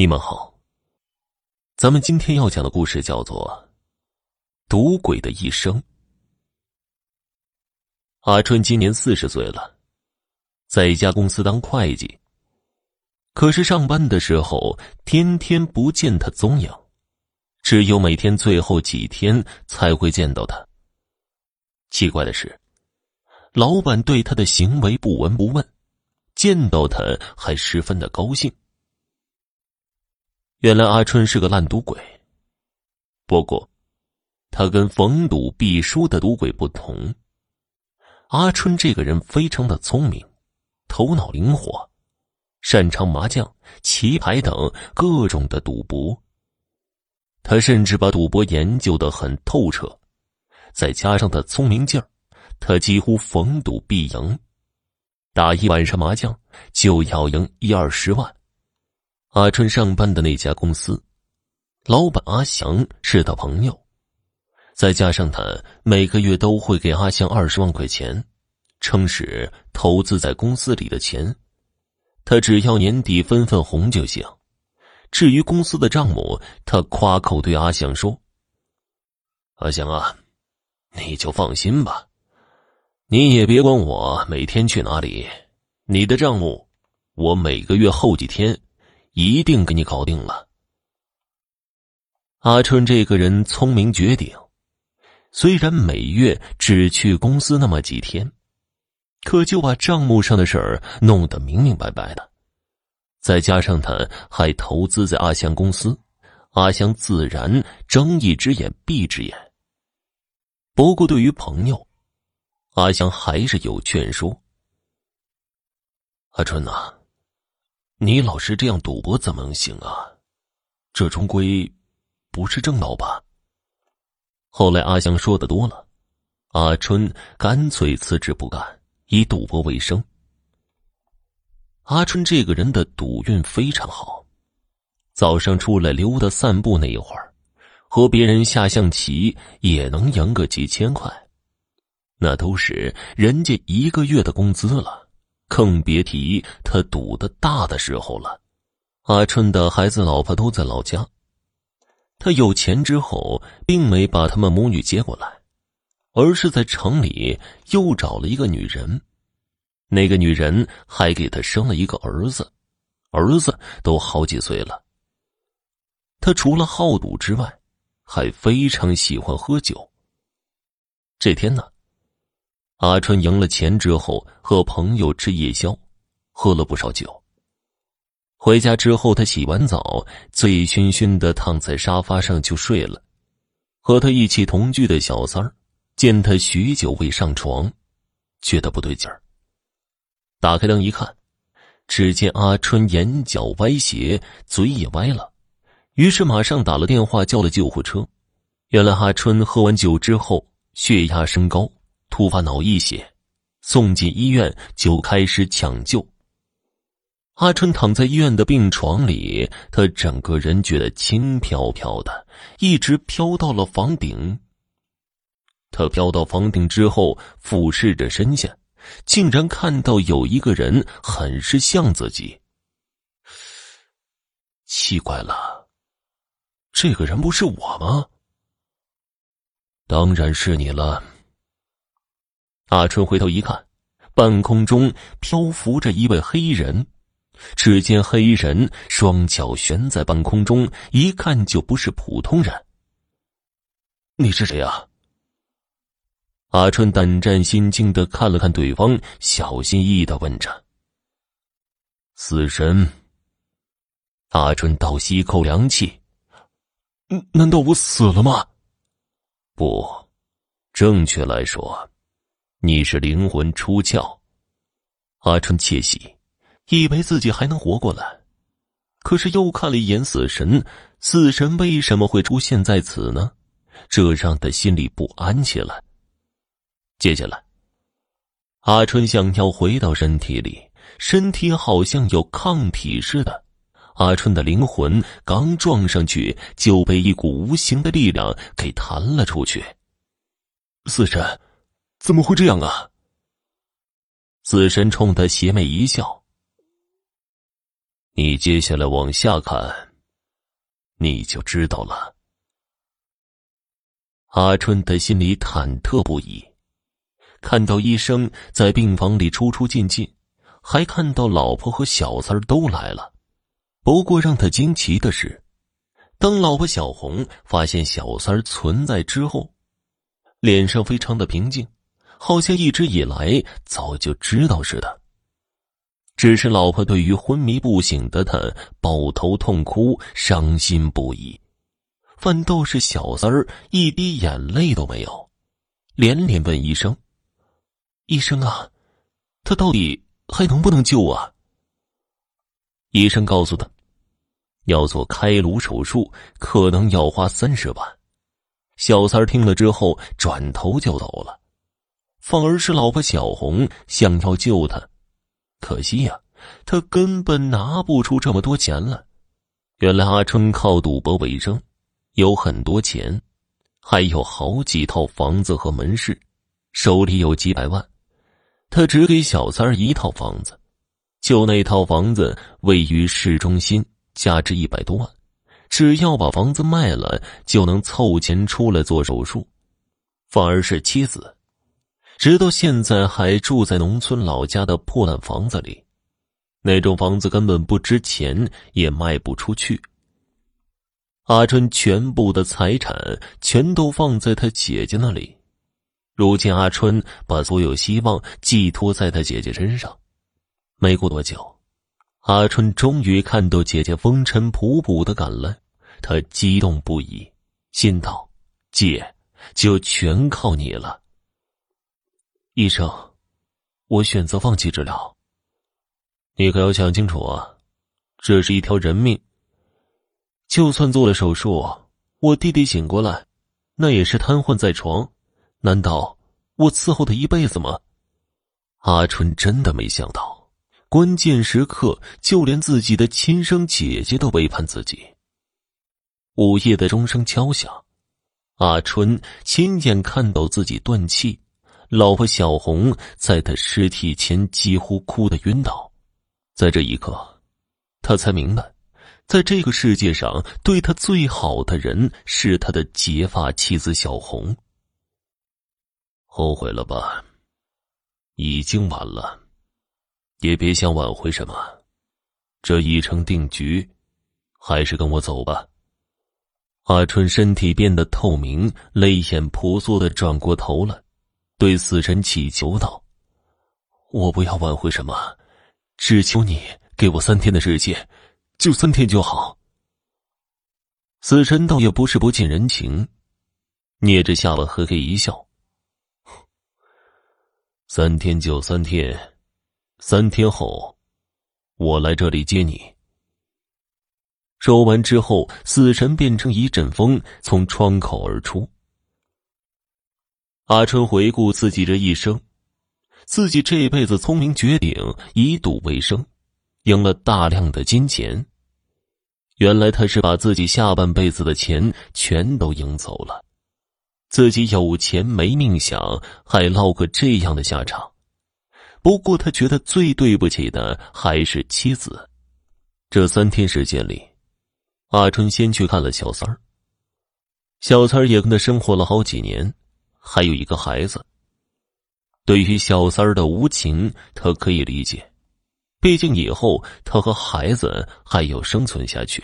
你们好，咱们今天要讲的故事叫做《赌鬼的一生》。阿春今年四十岁了，在一家公司当会计。可是上班的时候，天天不见他踪影，只有每天最后几天才会见到他。奇怪的是，老板对他的行为不闻不问，见到他还十分的高兴。原来阿春是个烂赌鬼。不过，他跟逢赌必输的赌鬼不同。阿春这个人非常的聪明，头脑灵活，擅长麻将、棋牌等各种的赌博。他甚至把赌博研究的很透彻，再加上他聪明劲儿，他几乎逢赌必赢，打一晚上麻将就要赢一二十万。阿春上班的那家公司，老板阿祥是他朋友，再加上他每个月都会给阿祥二十万块钱，称是投资在公司里的钱，他只要年底分分红就行。至于公司的账目，他夸口对阿祥说：“阿祥啊，你就放心吧，你也别管我每天去哪里，你的账目，我每个月后几天。”一定给你搞定了。阿春这个人聪明绝顶，虽然每月只去公司那么几天，可就把账目上的事儿弄得明明白白的。再加上他还投资在阿香公司，阿香自然睁一只眼闭一只眼。不过对于朋友，阿香还是有劝说。阿春呐。你老是这样赌博怎么能行啊？这终归不是正道吧？后来阿香说的多了，阿春干脆辞职不干，以赌博为生。阿春这个人的赌运非常好，早上出来溜达散步那一会儿，和别人下象棋也能赢个几千块，那都是人家一个月的工资了。更别提他赌的大的时候了。阿春的孩子、老婆都在老家，他有钱之后，并没把他们母女接过来，而是在城里又找了一个女人。那个女人还给他生了一个儿子，儿子都好几岁了。他除了好赌之外，还非常喜欢喝酒。这天呢。阿春赢了钱之后，和朋友吃夜宵，喝了不少酒。回家之后，他洗完澡，醉醺醺的躺在沙发上就睡了。和他一起同居的小三儿见他许久未上床，觉得不对劲儿。打开灯一看，只见阿春眼角歪斜，嘴也歪了，于是马上打了电话叫了救护车。原来阿春喝完酒之后，血压升高。突发脑溢血，送进医院就开始抢救。阿春躺在医院的病床里，他整个人觉得轻飘飘的，一直飘到了房顶。他飘到房顶之后，俯视着身下，竟然看到有一个人很是像自己。奇怪了，这个人不是我吗？当然是你了。阿春回头一看，半空中漂浮着一位黑衣人。只见黑衣人双脚悬在半空中，一看就不是普通人。你是谁啊？阿春胆战心惊的看了看对方，小心翼翼的问着：“死神。”阿春倒吸一口凉气：“难道我死了吗？”不，正确来说。你是灵魂出窍，阿春窃喜，以为自己还能活过来，可是又看了一眼死神，死神为什么会出现在此呢？这让他心里不安起来。接下来，阿春想要回到身体里，身体好像有抗体似的，阿春的灵魂刚撞上去，就被一股无形的力量给弹了出去。死神。怎么会这样啊？死神冲他邪魅一笑：“你接下来往下看，你就知道了。阿春的心里忐忑不已，看到医生在病房里出出进进，还看到老婆和小三儿都来了。不过让他惊奇的是，当老婆小红发现小三儿存在之后，脸上非常的平静，好像一直以来早就知道似的。只是老婆对于昏迷不醒的他抱头痛哭，伤心不已。反倒是小三儿一滴眼泪都没有，连连问医生：“医生啊，他到底还能不能救啊？”医生告诉他，要做开颅手术，可能要花三十万。小三儿听了之后，转头就走了。反而是老婆小红想要救他，可惜呀，他根本拿不出这么多钱来。原来阿春靠赌博为生。有很多钱，还有好几套房子和门市，手里有几百万。他只给小三儿一套房子，就那套房子位于市中心，价值一百多万。只要把房子卖了，就能凑钱出来做手术。反而是妻子，直到现在还住在农村老家的破烂房子里，那种房子根本不值钱，也卖不出去。阿春全部的财产全都放在他姐姐那里，如今阿春把所有希望寄托在他姐姐身上。没过多久，阿春终于看到姐姐风尘仆仆的赶来，他激动不已，心道：“姐，就全靠你了。”医生，我选择放弃治疗。你可要想清楚啊，这是一条人命。就算做了手术，我弟弟醒过来，那也是瘫痪在床。难道我伺候他一辈子吗？阿春真的没想到，关键时刻就连自己的亲生姐姐都背叛自己。午夜的钟声敲响，阿春亲眼看到自己断气，老婆小红在他尸体前几乎哭得晕倒。在这一刻，他才明白。在这个世界上，对他最好的人是他的结发妻子小红。后悔了吧？已经晚了，也别想挽回什么。这已成定局，还是跟我走吧。阿春身体变得透明，泪眼婆娑的转过头来，对死神祈求道：“我不要挽回什么，只求你给我三天的时间。”就三天就好。死神倒也不是不近人情，捏着下巴嘿嘿一笑：“三天就三天，三天后，我来这里接你。”说完之后，死神变成一阵风，从窗口而出。阿春回顾自己这一生，自己这辈子聪明绝顶，以赌为生，赢了大量的金钱。原来他是把自己下半辈子的钱全都赢走了，自己有钱没命享，还落个这样的下场。不过他觉得最对不起的还是妻子。这三天时间里，阿春先去看了小三儿。小三儿也跟他生活了好几年，还有一个孩子。对于小三儿的无情，他可以理解。毕竟以后他和孩子还要生存下去。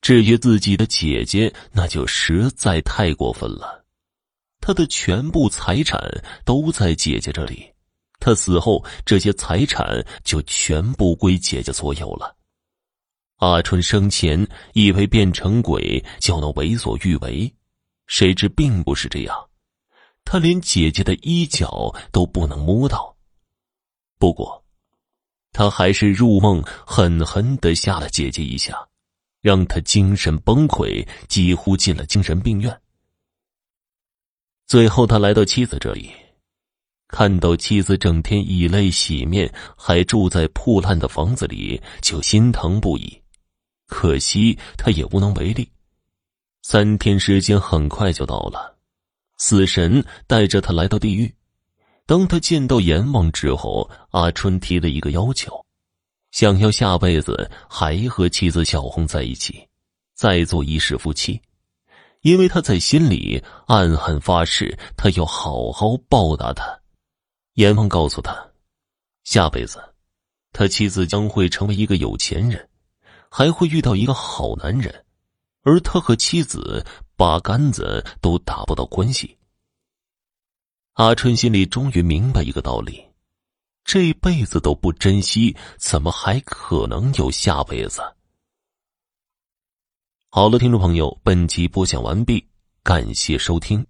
至于自己的姐姐，那就实在太过分了。他的全部财产都在姐姐这里，他死后这些财产就全部归姐姐所有了。阿春生前以为变成鬼就能为所欲为，谁知并不是这样，他连姐姐的衣角都不能摸到。不过。他还是入梦，狠狠的吓了姐姐一下，让她精神崩溃，几乎进了精神病院。最后，他来到妻子这里，看到妻子整天以泪洗面，还住在破烂的房子里，就心疼不已。可惜他也无能为力。三天时间很快就到了，死神带着他来到地狱。当他见到阎王之后，阿春提了一个要求，想要下辈子还和妻子小红在一起，再做一世夫妻，因为他在心里暗暗发誓，他要好好报答他。阎王告诉他，下辈子，他妻子将会成为一个有钱人，还会遇到一个好男人，而他和妻子八竿子都打不到关系。阿春心里终于明白一个道理：这辈子都不珍惜，怎么还可能有下辈子？好了，听众朋友，本集播讲完毕，感谢收听。